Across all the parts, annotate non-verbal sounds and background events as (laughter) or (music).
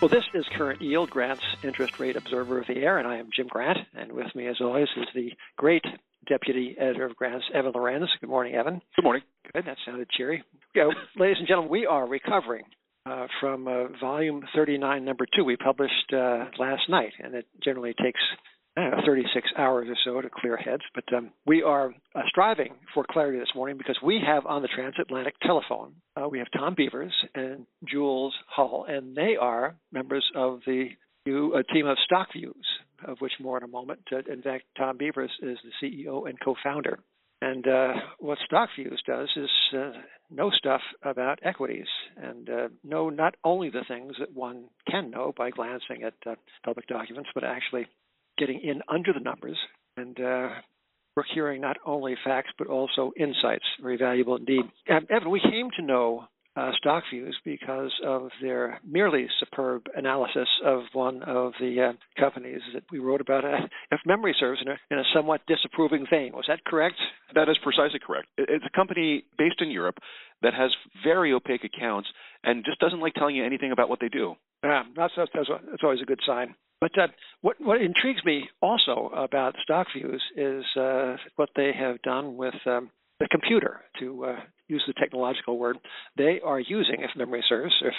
Well, this is Current Yield, Grant's interest rate observer of the air, and I am Jim Grant. And with me, as always, is the great deputy editor of Grant's, Evan Lorenz. Good morning, Evan. Good morning. Good. That sounded cheery. Yeah, ladies and gentlemen, we are recovering uh, from uh, volume 39, number two. We published uh, last night, and it generally takes know, 36 hours or so to clear heads. But um, we are uh, striving for clarity this morning because we have on the transatlantic telephone, uh, we have Tom Beavers and Jules Hull, and they are members of the new uh, team of Stock Views, of which more in a moment. Uh, in fact, Tom Beavers is the CEO and co-founder. And uh, what StockViews does is uh, know stuff about equities and uh, know not only the things that one can know by glancing at uh, public documents, but actually getting in under the numbers and uh, procuring not only facts but also insights. Very valuable indeed. Evan, we came to know uh, StockViews because of their merely superb analysis of one of the uh, companies that we wrote about, uh, if memory serves, in a, in a, somewhat disapproving vein. Was that correct? That is precisely correct. It's a company based in Europe that has very opaque accounts and just doesn't like telling you anything about what they do. Yeah, that's, that's, that's always a good sign. But uh, what, what intrigues me also about StockViews is uh, what they have done with um, the computer, to uh, use the technological word. They are using, if memory serves, if,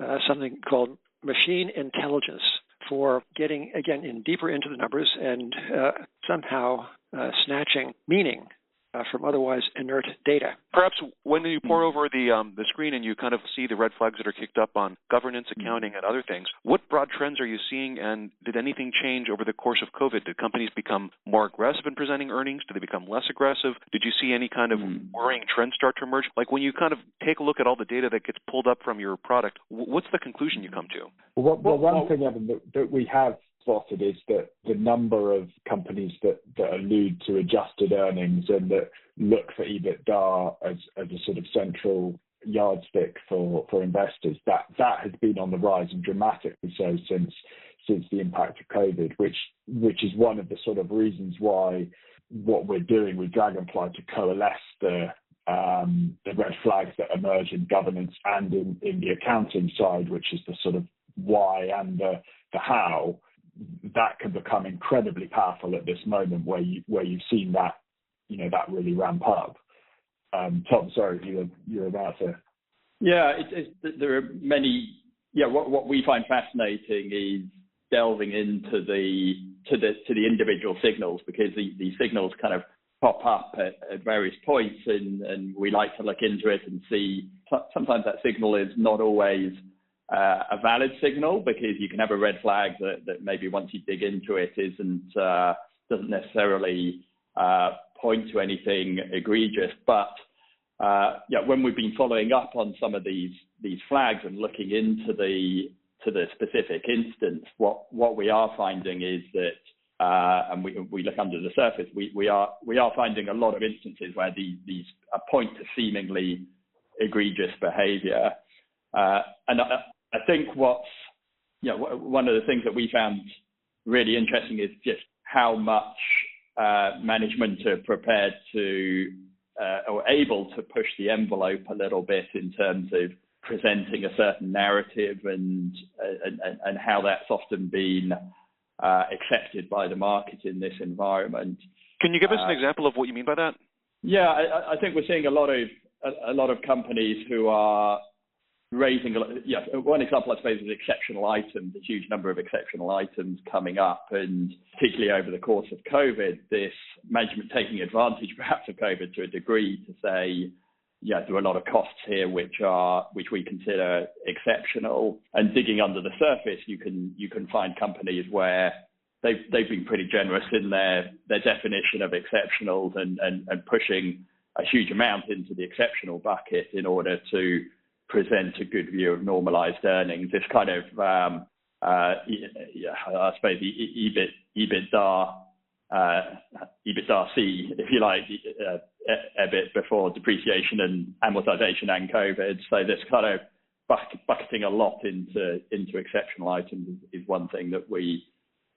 uh, something called machine intelligence for getting, again, in deeper into the numbers and uh, somehow uh, snatching meaning uh, from otherwise inert data. Perhaps when you pore over the um, the screen and you kind of see the red flags that are kicked up on governance, mm-hmm. accounting, and other things, what broad trends are you seeing? And did anything change over the course of COVID? Did companies become more aggressive in presenting earnings? Did they become less aggressive? Did you see any kind of mm. worrying trends start to emerge? Like when you kind of take a look at all the data that gets pulled up from your product, what's the conclusion you come to? Well, well one thing Evan, that, that we have spotted is that the number of companies that, that allude to adjusted earnings and that look for EBITDA as, as a sort of central yardstick for, for investors, that, that has been on the rise and dramatically so since since the impact of COVID, which which is one of the sort of reasons why what we're doing with Dragonfly to coalesce the um, the red flags that emerge in governance and in, in the accounting side, which is the sort of why and the, the how, that can become incredibly powerful at this moment where you where you've seen that you know that really ramp up. Um, Tom, sorry, you're you were about to. Yeah, there are many. Yeah, what what we find fascinating is delving into the to the to the individual signals because the, the signals kind of pop up at, at various points and, and we like to look into it and see sometimes that signal is not always uh, a valid signal because you can have a red flag that, that maybe once you dig into it isn't uh, doesn't necessarily uh, point to anything egregious. But uh, yeah, when we've been following up on some of these these flags and looking into the to the specific instance, what what we are finding is that uh, and we, we look under the surface, we, we are we are finding a lot of instances where these these point to seemingly egregious behaviour. Uh, and I, think what's you know, one of the things that we found really interesting is just how much uh, management are prepared to uh, or able to push the envelope a little bit in terms of presenting a certain narrative and and, and how that's often been uh, accepted by the market in this environment. Can you give us an uh, example of what you mean by that? Yeah, I, I think we're seeing a lot of a, a lot of companies who are raising, yeah, one example, I suppose, is exceptional items, a huge number of exceptional items coming up, and particularly over the course of COVID, this management taking advantage (laughs) perhaps of COVID to a degree to say, yeah, there are a lot of costs here which are which we consider exceptional. And digging under the surface, you can you can find companies where they've they've been pretty generous in their their definition of exceptionals and and, and pushing a huge amount into the exceptional bucket in order to present a good view of normalized earnings. This kind of, um, uh, I suppose, EBIT, EBITDA, uh, EBITDA-C, if you like, uh, EBIT before depreciation and amortization and COVID. So this kind of bucketing a lot into into exceptional items is one thing that we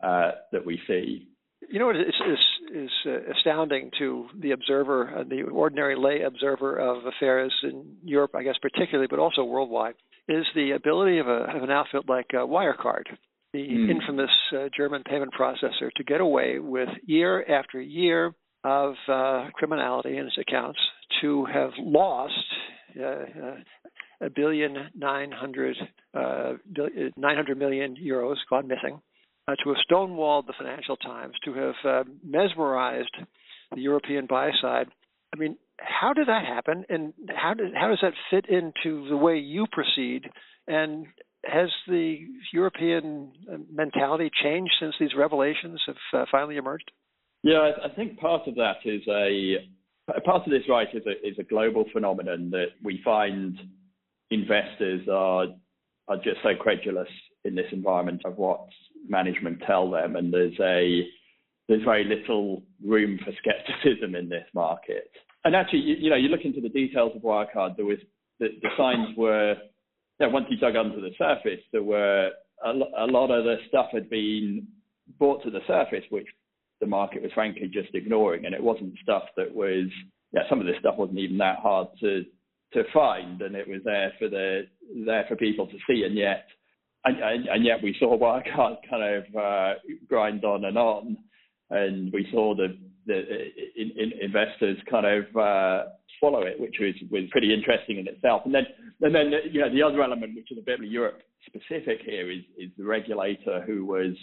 that we see. You know, it's, it's is uh, astounding to the observer, uh, the ordinary lay observer of affairs in Europe, I guess particularly, but also worldwide, is the ability of, a, of an outfit like uh, Wirecard, the mm. infamous uh, German payment processor, to get away with year after year of uh, criminality in its accounts, to have lost uh, a billion nine hundred uh, 900 million euros gone missing, uh, to have stonewalled the Financial Times, to have uh, mesmerized the European buy side. I mean, how did that happen, and how does how does that fit into the way you proceed? And has the European uh, mentality changed since these revelations have uh, finally emerged? Yeah, I think part of that is a part of this, right, is a is a global phenomenon that we find investors are are just so credulous in this environment of what management tell them, and there's a there's very little room for skepticism in this market. And actually, you, you know, you look into the details of Wirecard, there was the, the signs were, yeah, once you dug under the surface, there were a, a lot of the stuff had been brought to the surface, which the market was frankly just ignoring, and it wasn't stuff that was, yeah, some of this stuff wasn't even that hard to to find, and it was there for the there for people to see, and yet and, and, and yet we saw Wirecard (laughs) kind of uh, grind on and on, and we saw the the in, in investors kind of uh, swallow it, which was was pretty interesting in itself. And then and then you know the other element, which is a bit of Europe specific here, is is the regulator who was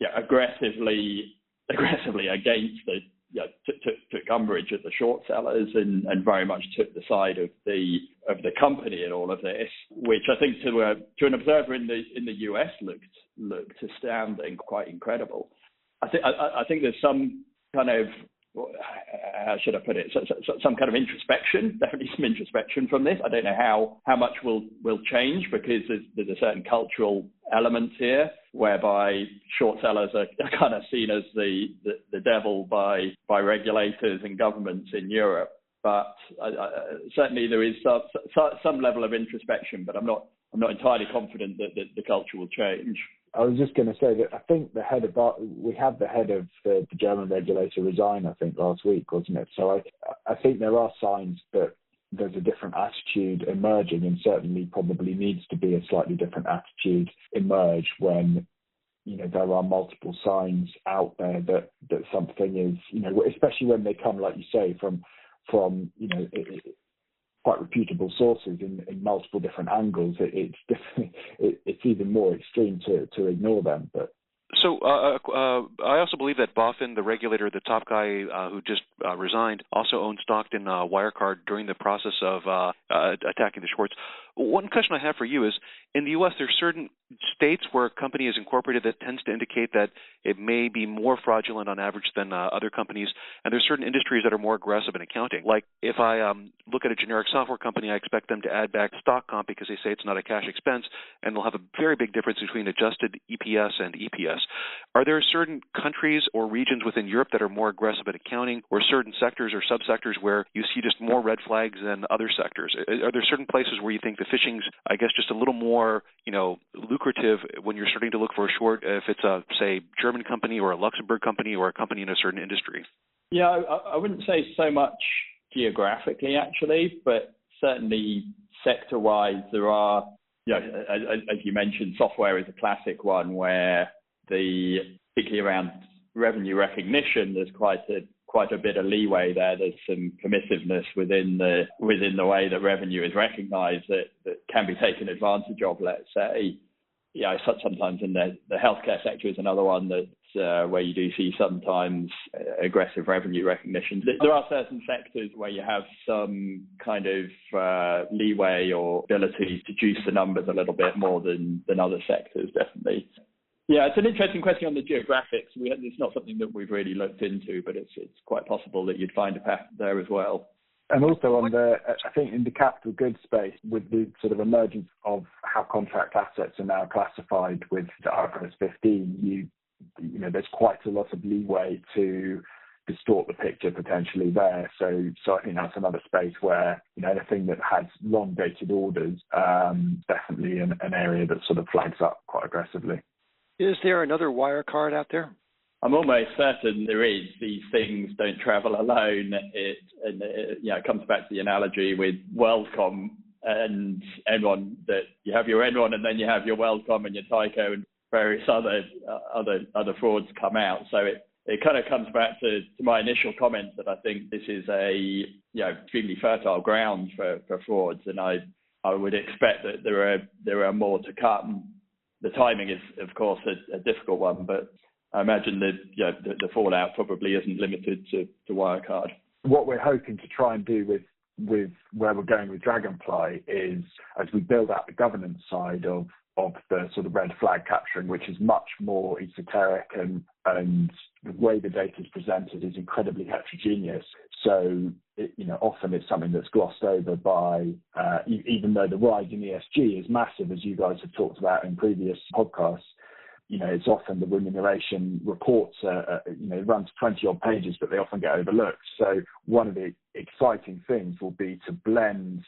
yeah, aggressively (laughs) aggressively against the you know, took, took, umbrage at the short sellers and, and very much took the side of the of the company in all of this, which I think to a, to an observer in the in the US looked looked astounding, quite incredible. I think I, I think there's some kind of uh, how should I put it? So, so, some kind of introspection, (laughs) definitely some introspection from this. I don't know how how much will will change because there's, there's a certain cultural element here whereby short sellers are, are kind of seen as the, the, the devil by by regulators and governments in Europe. But certainly there is some, some level of introspection, but I'm not I'm not entirely confident that, that the culture will change. I was just going to say that I think the head of we had the head of the, the, German regulator resign. I think last week, wasn't it? So I I think there are signs that there's a different attitude emerging, and certainly probably needs to be a slightly different attitude emerge when you know there are multiple signs out there that that something is you know especially when they come like you say from from you know it, it, quite reputable sources in, in multiple different angles, it, it's (laughs) it, it's even more extreme to, to ignore them. But so uh, uh, uh, I also believe that BaFin, the regulator, the top guy uh, who just uh, resigned, also owned stock in uh, Wirecard during the process of attacking the shorts. One question I have for you is, in the U.S., there are certain states where a company is incorporated that tends to indicate that it may be more fraudulent on average than uh, other companies, and there are certain industries that are more aggressive in accounting. Like if I um, look at a generic software company, I expect them to add back stock comp because they say it's not a cash expense, and they'll have a very big difference between adjusted EPS and EPS. Are there certain countries or regions within Europe that are more aggressive at accounting, or certain sectors or subsectors where you see just more red flags than other sectors? Are there certain places where you think the fishing's, I guess, just a little more, you know, lucrative when you're starting to look for a short if it's a, say, German company or a Luxembourg company or a company in a certain industry? Yeah, I, I wouldn't say so much geographically, actually, but certainly sector-wise, there are, you know, as, as you mentioned, software is a classic one where the, particularly around revenue recognition, there's quite a quite a bit of leeway there. There's some permissiveness within the within the way that revenue is recognised that, that can be taken advantage of. Let's say, yeah, sometimes in the, the healthcare sector is another one that uh, where you do see sometimes uh, aggressive revenue recognition. There are certain sectors where you have some kind of uh, leeway or ability to juice the numbers a little bit more than than other sectors, definitely. Yeah, it's an interesting question on the geographics. We, it's not something that we've really looked into, but it's it's quite possible that you'd find a pattern there as well. And also on the, I think in the capital goods space, with the sort of emergence of how contract assets are now classified with the IFRS 15, you you know there's quite a lot of leeway to distort the picture potentially there. So so I think that's another space where you know anything that has long dated orders, um, definitely an, an area that sort of flags up quite aggressively. Is there another Wirecard out there? I'm almost certain there is. These things don't travel alone. It, and it, you know, it comes back to the analogy with WorldCom and Enron that you have your Enron and then you have your WorldCom and your Tyco and various other uh, other other frauds come out. So it it kind of comes back to, to my initial comment that I think this is a you know extremely fertile ground for, for frauds, and I I would expect that there are there are more to come. The timing is of course a, a difficult one, but I imagine that you know, the, the fallout probably isn't limited to, to Wirecard. What we're hoping to try and do with with where we're going with Dragonfly is as we build out the governance side of of the sort of red flag capturing, which is much more esoteric and and the way the data is presented is incredibly heterogeneous. So you know often it's something that's glossed over by uh, even though the rise in ESG is massive, as you guys have talked about in previous podcasts you know, it's often the remuneration reports, uh, you know, run to 20 odd pages, but they often get overlooked. So one of the exciting things will be to blend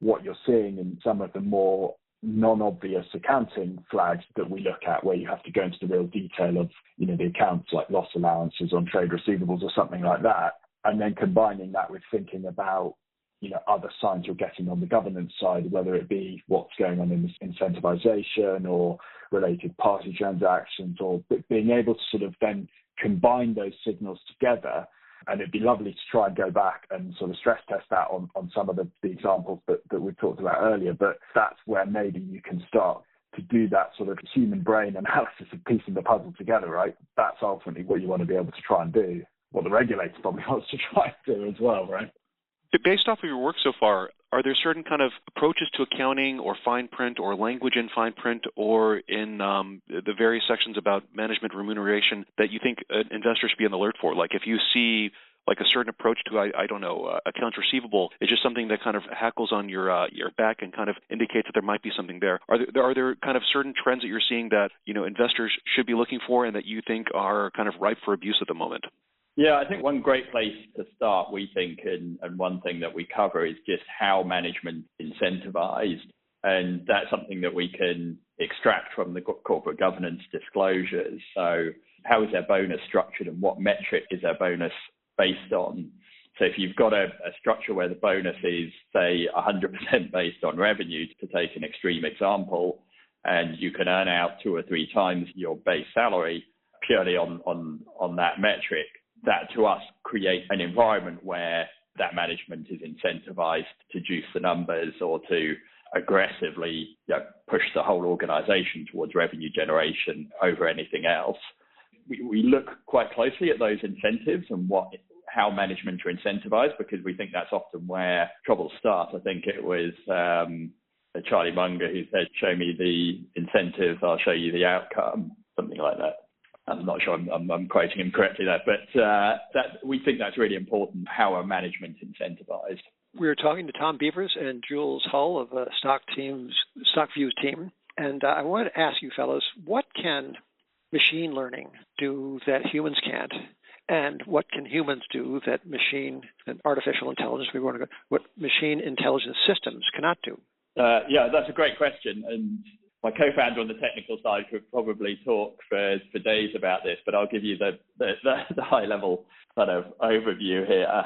what you're seeing in some of the more non-obvious accounting flags that we look at where you have to go into the real detail of, you know, the accounts like loss allowances on trade receivables or something like that. And then combining that with thinking about you know, other signs you're getting on the governance side, whether it be what's going on in incentivization or related party transactions, or being able to sort of then combine those signals together. And it'd be lovely to try and go back and sort of stress test that on, on some of the, the examples that, that we talked about earlier. But that's where maybe you can start to do that sort of human brain analysis of piecing the puzzle together, right? That's ultimately what you want to be able to try and do. What the regulator probably (laughs) wants to try to as well, right? Based off of your work so far, are there certain kind of approaches to accounting or fine print or language in fine print or in um, the various sections about management remuneration that you think uh, investors should be on the alert for? Like if you see like a certain approach to I, I don't know uh, accounts receivable is just something that kind of hackles on your uh, your back and kind of indicates that there might be something there. Are there are there kind of certain trends that you're seeing that you know investors should be looking for and that you think are kind of ripe for abuse at the moment? Yeah, I think one great place to start, we think, and, and one thing that we cover is just how management incentivized. And that's something that we can extract from the corporate governance disclosures. So, how is their bonus structured and what metric is their bonus based on? So, if you've got a, a structure where the bonus is, say, 100% based on revenue, to take an extreme example, and you can earn out two or three times your base salary purely on, on, on that metric, that to us creates an environment where that management is incentivized to juice the numbers or to aggressively you know, push the whole organization towards revenue generation over anything else. We, we look quite closely at those incentives and what how management are incentivized because we think that's often where trouble starts. I think it was um, Charlie Munger who said, "Show me the incentive, I'll show you the outcome," something like that. I'm not sure I'm, I'm, I'm quoting him correctly there, but uh, that we think that's really important. How are management incentivized? We were talking to Tom Beavers and Jules Hull of uh, Stock Team's StockView team, and uh, I wanted to ask you fellows, what can machine learning do that humans can't? And what can humans do that machine and artificial intelligence, we want to go, what machine intelligence systems cannot do? Uh, yeah, that's a great question. And my co-founder on the technical side could probably talk for, for days about this, but I'll give you the, the, the high level kind of overview here. Uh,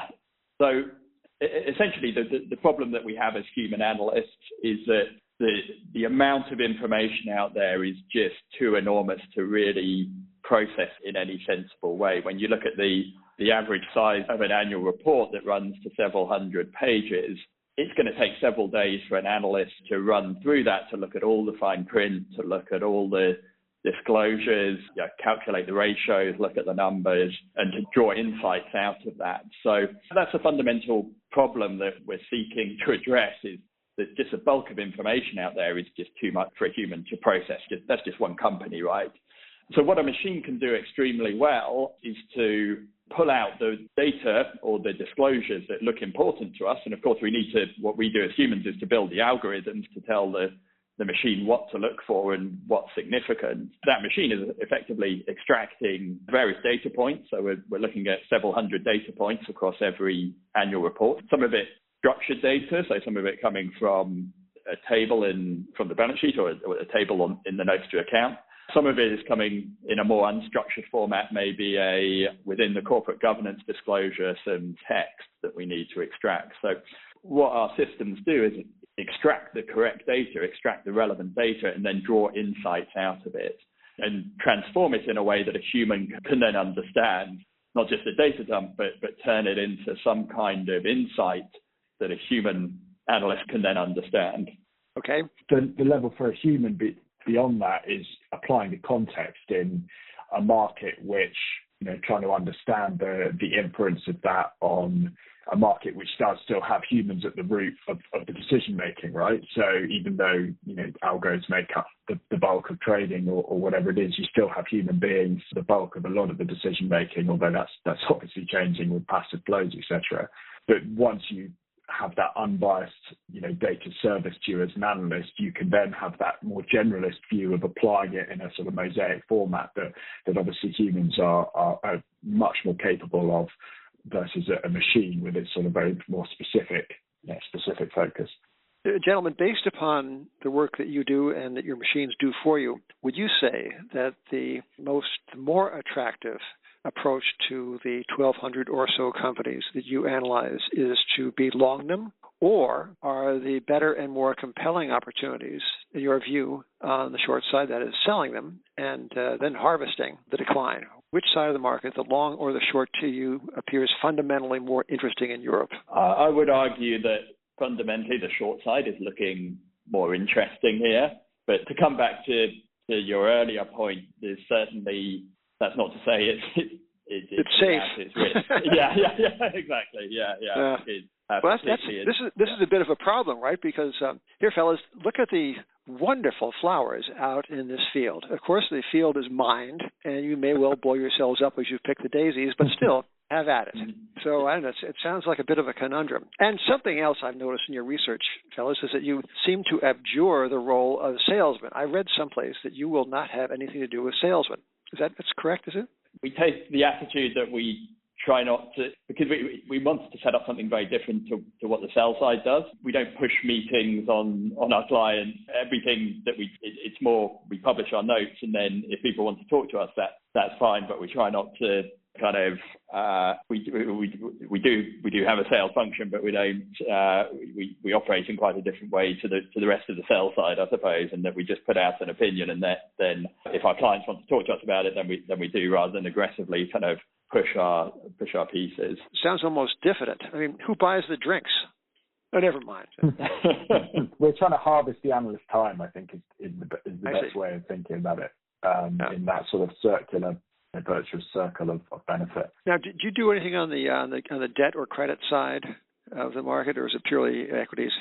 so essentially the, the, the, problem that we have as human analysts is that the, the amount of information out there is just too enormous to really process in any sensible way. When you look at the, the average size of an annual report that runs to several hundred pages, it's going to take several days for an analyst to run through that, to look at all the fine print, to look at all the disclosures, you know, calculate the ratios, look at the numbers, and to draw insights out of that. So that's a fundamental problem that we're seeking to address is that just a bulk of information out there is just too much for a human to process. Just, that's just one company, right? So what a machine can do extremely well is to pull out the data or the disclosures that look important to us. And of course, we need to, what we do as humans is to build the algorithms to tell the, the machine what to look for and what's significant. That machine is effectively extracting various data points. So we're, we're looking at several hundred data points across every annual report. Some of it structured data, so some of it coming from a table in from the balance sheet or a, or a table on, in the notes to account Some of it is coming in a more unstructured format, maybe a within the corporate governance disclosure, some text that we need to extract. So what our systems do is extract the correct data, extract the relevant data, and then draw insights out of it and transform it in a way that a human can then understand, not just a data dump, but, but turn it into some kind of insight that a human analyst can then understand. Okay. The, the level for a human be, beyond that is applying the context in a market which, you know, trying to understand the, the inference of that on a market which does still have humans at the root of, of the decision making, right? So even though you know algos make up the, the bulk of trading or, or, whatever it is, you still have human beings the bulk of a lot of the decision making. Although that's that's obviously changing with passive flows, etc. But once you have that unbiased, you know, data service to you as an analyst, you can then have that more generalist view of applying it in a sort of mosaic format that that obviously humans are are, are much more capable of versus a, a machine with its sort of very more specific specific focus. Uh, gentlemen, based upon the work that you do and that your machines do for you, would you say that the most the more attractive approach to the 1,200 or so companies that you analyze is to be long them, or are the better and more compelling opportunities, in your view, on the short side, that is selling them and uh, then harvesting the decline? which side of the market, the long or the short to you, appears fundamentally more interesting in Europe? I would argue that fundamentally the short side is looking more interesting here. But to come back to, to your earlier point, there's certainly that's not to say it's it, it, it's, it's safe. It's (laughs) yeah, yeah, yeah, exactly. Yeah, yeah. Uh, well, that's, that's, this is this is a bit of a problem, right? Because um, here, fellas, look at the wonderful flowers out in this field. Of course, the field is mined, and you may well blow yourselves up as you pick the daisies, but still, have at it. So I don't know. It sounds like a bit of a conundrum. And something else I've noticed in your research, fellows, is that you seem to abjure the role of salesman. I read someplace that you will not have anything to do with salesmen. Is that that's correct? Is it? We take the attitude that we try not to because we we wanted to set up something very different to, to what the sell side does. We don't push meetings on on our clients. Everything that we it, it's more we publish our notes and then if people want to talk to us that that's fine. But we try not to kind of uh, we, we we do we do have a sales function, but we don't uh, we we operate in quite a different way to the to the rest of the sales side, I suppose, and that we just put out an opinion, and that then if our clients want to talk to us about it, then we then we do rather than aggressively kind of push our push our pieces. Sounds almost diffident. I mean, who buys the drinks? Oh, never mind. (laughs) (laughs) We're trying to harvest the analyst time. I think is, is the, is the best way of thinking about it. Um, yeah. In that sort of circular, virtuous circle of, of, benefit. Now, did you do anything on the on the on the debt or credit side of the market, or is it purely equities?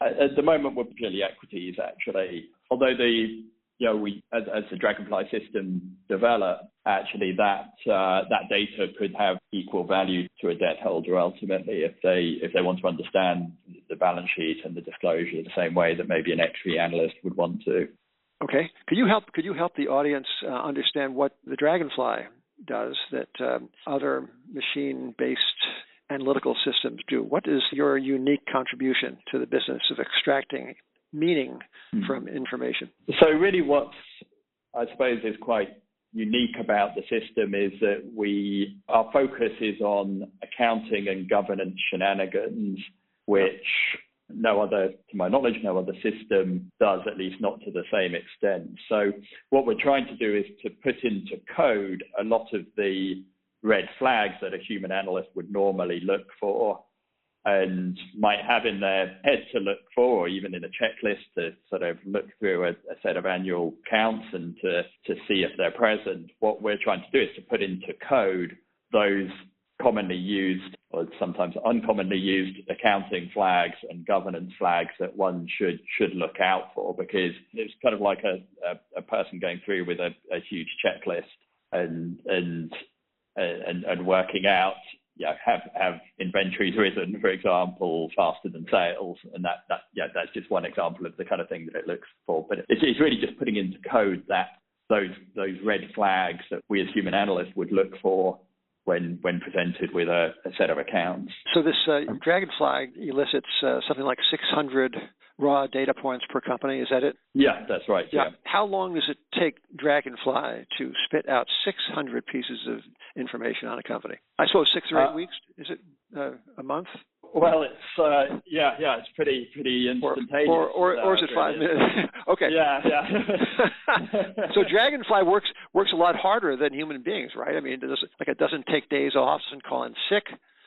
At the moment, we're purely equities, actually. Although the you know, we as, as the Dragonfly system develop, actually that uh, that data could have equal value to a debt holder ultimately if they if they want to understand the balance sheet and the disclosure the same way that maybe an equity analyst would want to. Okay, could you help could you help the audience uh, understand what the Dragonfly does that um, other machine-based analytical systems do? What is your unique contribution to the business of extracting meaning mm. from information. So, really, what I suppose is quite unique about the system is that we our focus is on accounting and governance shenanigans, which no other, to my knowledge, no other system does, at least not to the same extent. So what we're trying to do is to put into code a lot of the red flags that a human analyst would normally look for and might have in their head to look for, or even in a checklist to sort of look through a, a, set of annual counts and to, to see if they're present. What we're trying to do is to put into code those commonly used or sometimes uncommonly used accounting flags and governance flags that one should should look out for because it's kind of like a, a, a person going through with a, a huge checklist and and and, and working out yeah, have have inventories risen, for example, faster than sales, and that that yeah, that's just one example of the kind of thing that it looks for. But it's, it's really just putting into code that those those red flags that we as human analysts would look for when when presented with a, a set of accounts. So this uh, Dragonfly elicits uh, something like 600 raw data points per company. Is that it? Yeah, that's right. Yeah. yeah. How long does it take Dragonfly to spit out 600 pieces of information on a company? I suppose six or eight uh, weeks. Is it uh, a month? Well, it's uh, yeah, yeah, it's pretty pretty instantaneous. Or or, or, or is it five minutes? (laughs) okay. Yeah, yeah. (laughs) so Dragonfly works works a lot harder than human beings, right? I mean, it doesn't, like it doesn't take days off and call in sick.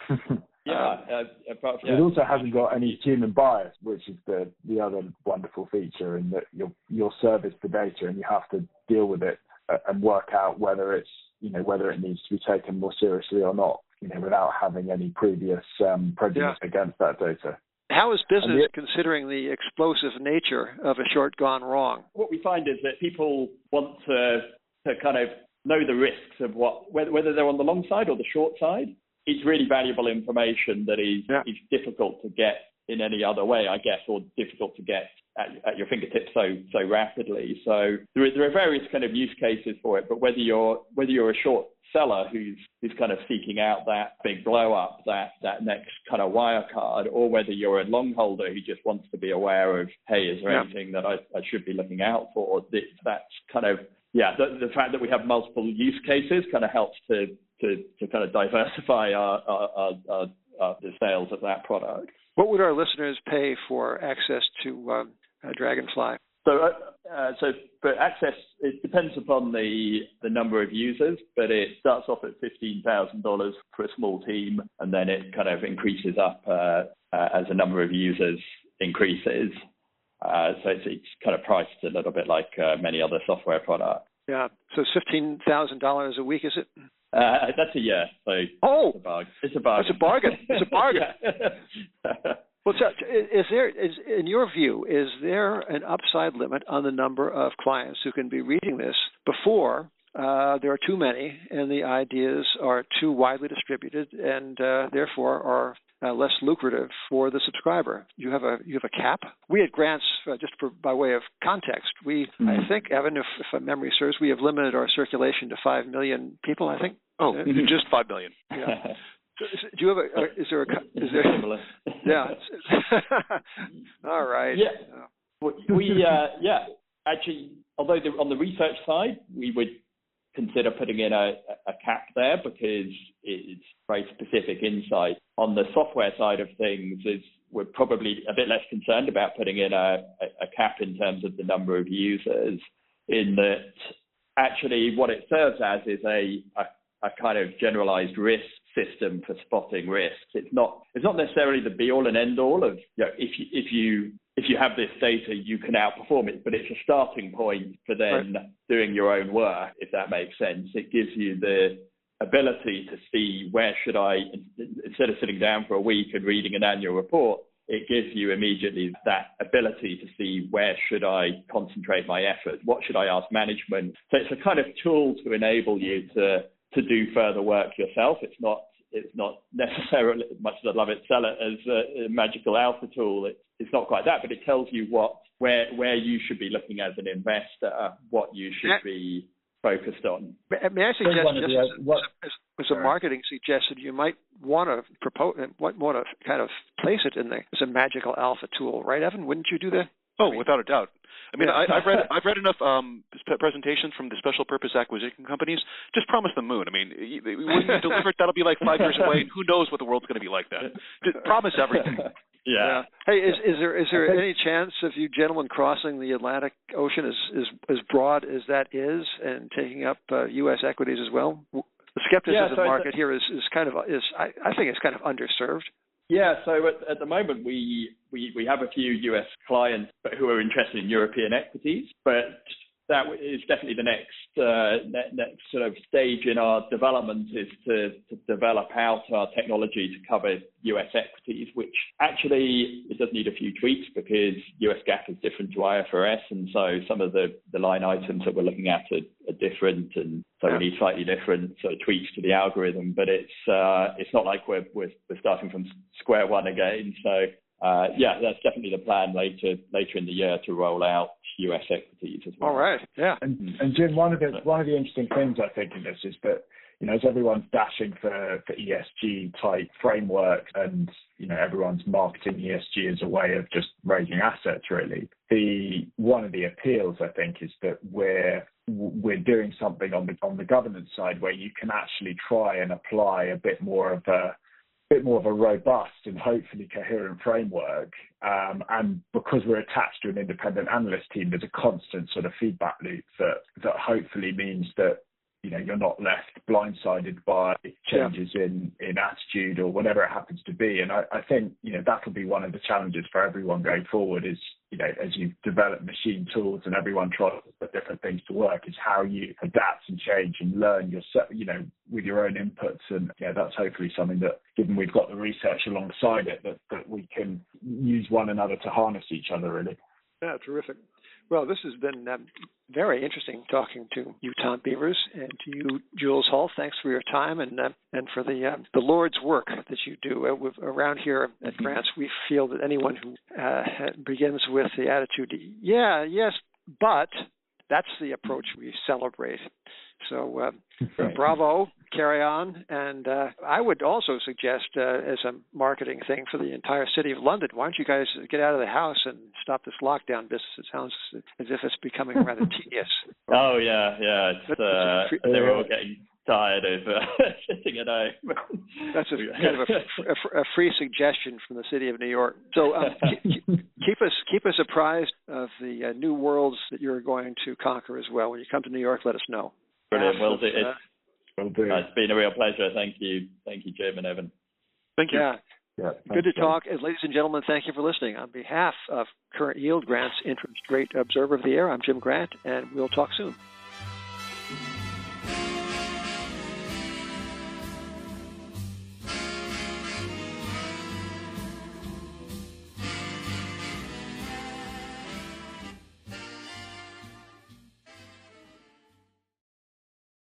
(laughs) yeah, uh, yeah. It also hasn't got any human bias, which is the the other wonderful feature, in that you'll you'll service the data and you have to deal with it uh, and work out whether it's you know whether it needs to be taken more seriously or not you know, without having any previous um, prejudice yeah. against that data. How is business the, considering the explosive nature of a short gone wrong? What we find is that people want to to kind of know the risks of what whether, whether they're on the long side or the short side. It's really valuable information that is yeah. is difficult to get in any other way, I guess, or difficult to get at, at, your fingertips so so rapidly. So there are, there are various kind of use cases for it, but whether you're whether you're a short seller who's who's kind of seeking out that big blow up, that that next kind of Wirecard, or whether you're a long holder who just wants to be aware of, hey, is there yeah. anything that I, I should be looking out for? That's kind of yeah, the, the fact that we have multiple use cases kind of helps to to, to kind of diversify our, our, our, our, the sales of that product. What would our listeners pay for access to um, uh, Dragonfly? So, uh, uh, so for access, it depends upon the the number of users, but it starts off at fifteen thousand dollars for a small team, and then it kind of increases up uh, uh as the number of users increases. Uh, so it's, it's, kind of priced a little bit like uh, many other software products. Yeah. So fifteen thousand dollars a week, is it? that's a year. So oh, it's a bargain. It's a bargain. It's a bargain. It's a bargain. (laughs) Well, so is there, is, in your view, is there an upside limit on the number of clients who can be reading this before uh, there are too many and the ideas are too widely distributed and uh, therefore are uh, less lucrative for the subscriber. You have a you have a cap. We at Grants, uh, just for, by way of context, we mm-hmm. I think Evan, if, if memory serves, we have limited our circulation to five million people. I think. Oh, uh, just five million. Yeah. (laughs) Do you have a? Is there a? Is there? Similar. Yeah. (laughs) All right. Yeah. We uh, yeah actually although the, on the research side we would consider putting in a, a cap there because it's very specific insight. On the software side of things, is we're probably a bit less concerned about putting in a, a, cap in terms of the number of users. In that, actually, what it serves as is a, a, a kind of generalized risk system for spotting risks. It's not it's not necessarily the be all and end all of you know, if you if you if you have this data you can outperform it, but it's a starting point for then right. doing your own work, if that makes sense. It gives you the ability to see where should I instead of sitting down for a week and reading an annual report, it gives you immediately that ability to see where should I concentrate my effort, what should I ask management. So it's a kind of tool to enable you to to do further work yourself. It's not it's not necessarily much as I'd love it sell it as a, a magical alpha tool. It's it's not quite that, but it tells you what where where you should be looking as an investor, what you should be focused on. May uh, I suggest just the, as, what, as, as, a marketing suggestion, you might want to propose want to kind of place it in there as a magical alpha tool, right, Evan? Wouldn't you do that? Oh, without a doubt. I mean, I, have read (laughs) I've read enough um, presentations from the special purpose acquisition companies. Just promise the moon. I mean, when you (laughs) deliver it, that'll be like five years away, and who knows what the world's going to be like then? Just promise everything. (laughs) Yeah. yeah. Hey, is is there is there any chance of you gentlemen crossing the Atlantic Ocean as as, as broad as that is and taking up uh, U.S. equities as well? The skepticism yeah, so market here is is kind of is I, I think it's kind of underserved. Yeah, so at, at the moment we, we we have a few US clients who are interested in European equities, but that is definitely the next uh, next sort of stage in our development is to, to develop out our technology to cover US equities, which actually it does need a few tweaks because US GAAP is different to IFRS, and so some of the, the line items that we're looking at are, are different, and so yeah. we need slightly different sort of tweaks to the algorithm. But it's uh, it's not like we're, we're we're starting from square one again. So uh, yeah, that's definitely the plan later later in the year to roll out U.S. equities as well. All right, yeah. And, and Jim, one of the one of the interesting things I think in this is that you know, as everyone's dashing for, for ESG type framework and, you know, everyone's marketing ESG as a way of just raising assets really. The one of the appeals I think is that we're we're doing something on the on the governance side where you can actually try and apply a bit more of a bit more of a robust and hopefully coherent framework. Um, and because we're attached to an independent analyst team, there's a constant sort of feedback loop that that hopefully means that you know you're not left blindsided by changes yeah. in in attitude or whatever it happens to be. And I, I think you know that'll be one of the challenges for everyone going forward is you know as you develop machine tools and everyone tries to put different things to work is how you adapt and change and learn yourself you know with your own inputs. And yeah that's hopefully something that given we've got the research alongside it that, that we can use one another to harness each other really. Yeah terrific well, this has been um, very interesting talking to you, Tom Beavers, and to you, Jules Hall. Thanks for your time and uh, and for the uh, the Lord's work that you do. Uh, with, around here at mm-hmm. Grants, we feel that anyone who uh, begins with the attitude, "Yeah, yes, but," that's the approach we celebrate. So, uh, (laughs) right. bravo, carry on. And uh, I would also suggest, uh, as a marketing thing for the entire city of London, why don't you guys get out of the house and stop this lockdown business? It sounds as if it's becoming rather (laughs) tedious. Oh yeah, yeah. It's, uh, they're all getting tired of uh, (laughs) sitting at home. That's a (laughs) kind of a, a, a, free suggestion from the city of New York. So um, keep, keep, us keep us apprised of the uh, new worlds that you're going to conquer as well. When you come to New York, let us know. Brilliant. Well, it's, it's been a real pleasure. Thank you. Thank you, Jim and Evan. Thank you. Yeah. Yeah, Good to talk. And ladies and gentlemen, thank you for listening. On behalf of Current Yield Grant's Interest Rate Observer of the Year, I'm Jim Grant, and we'll talk soon.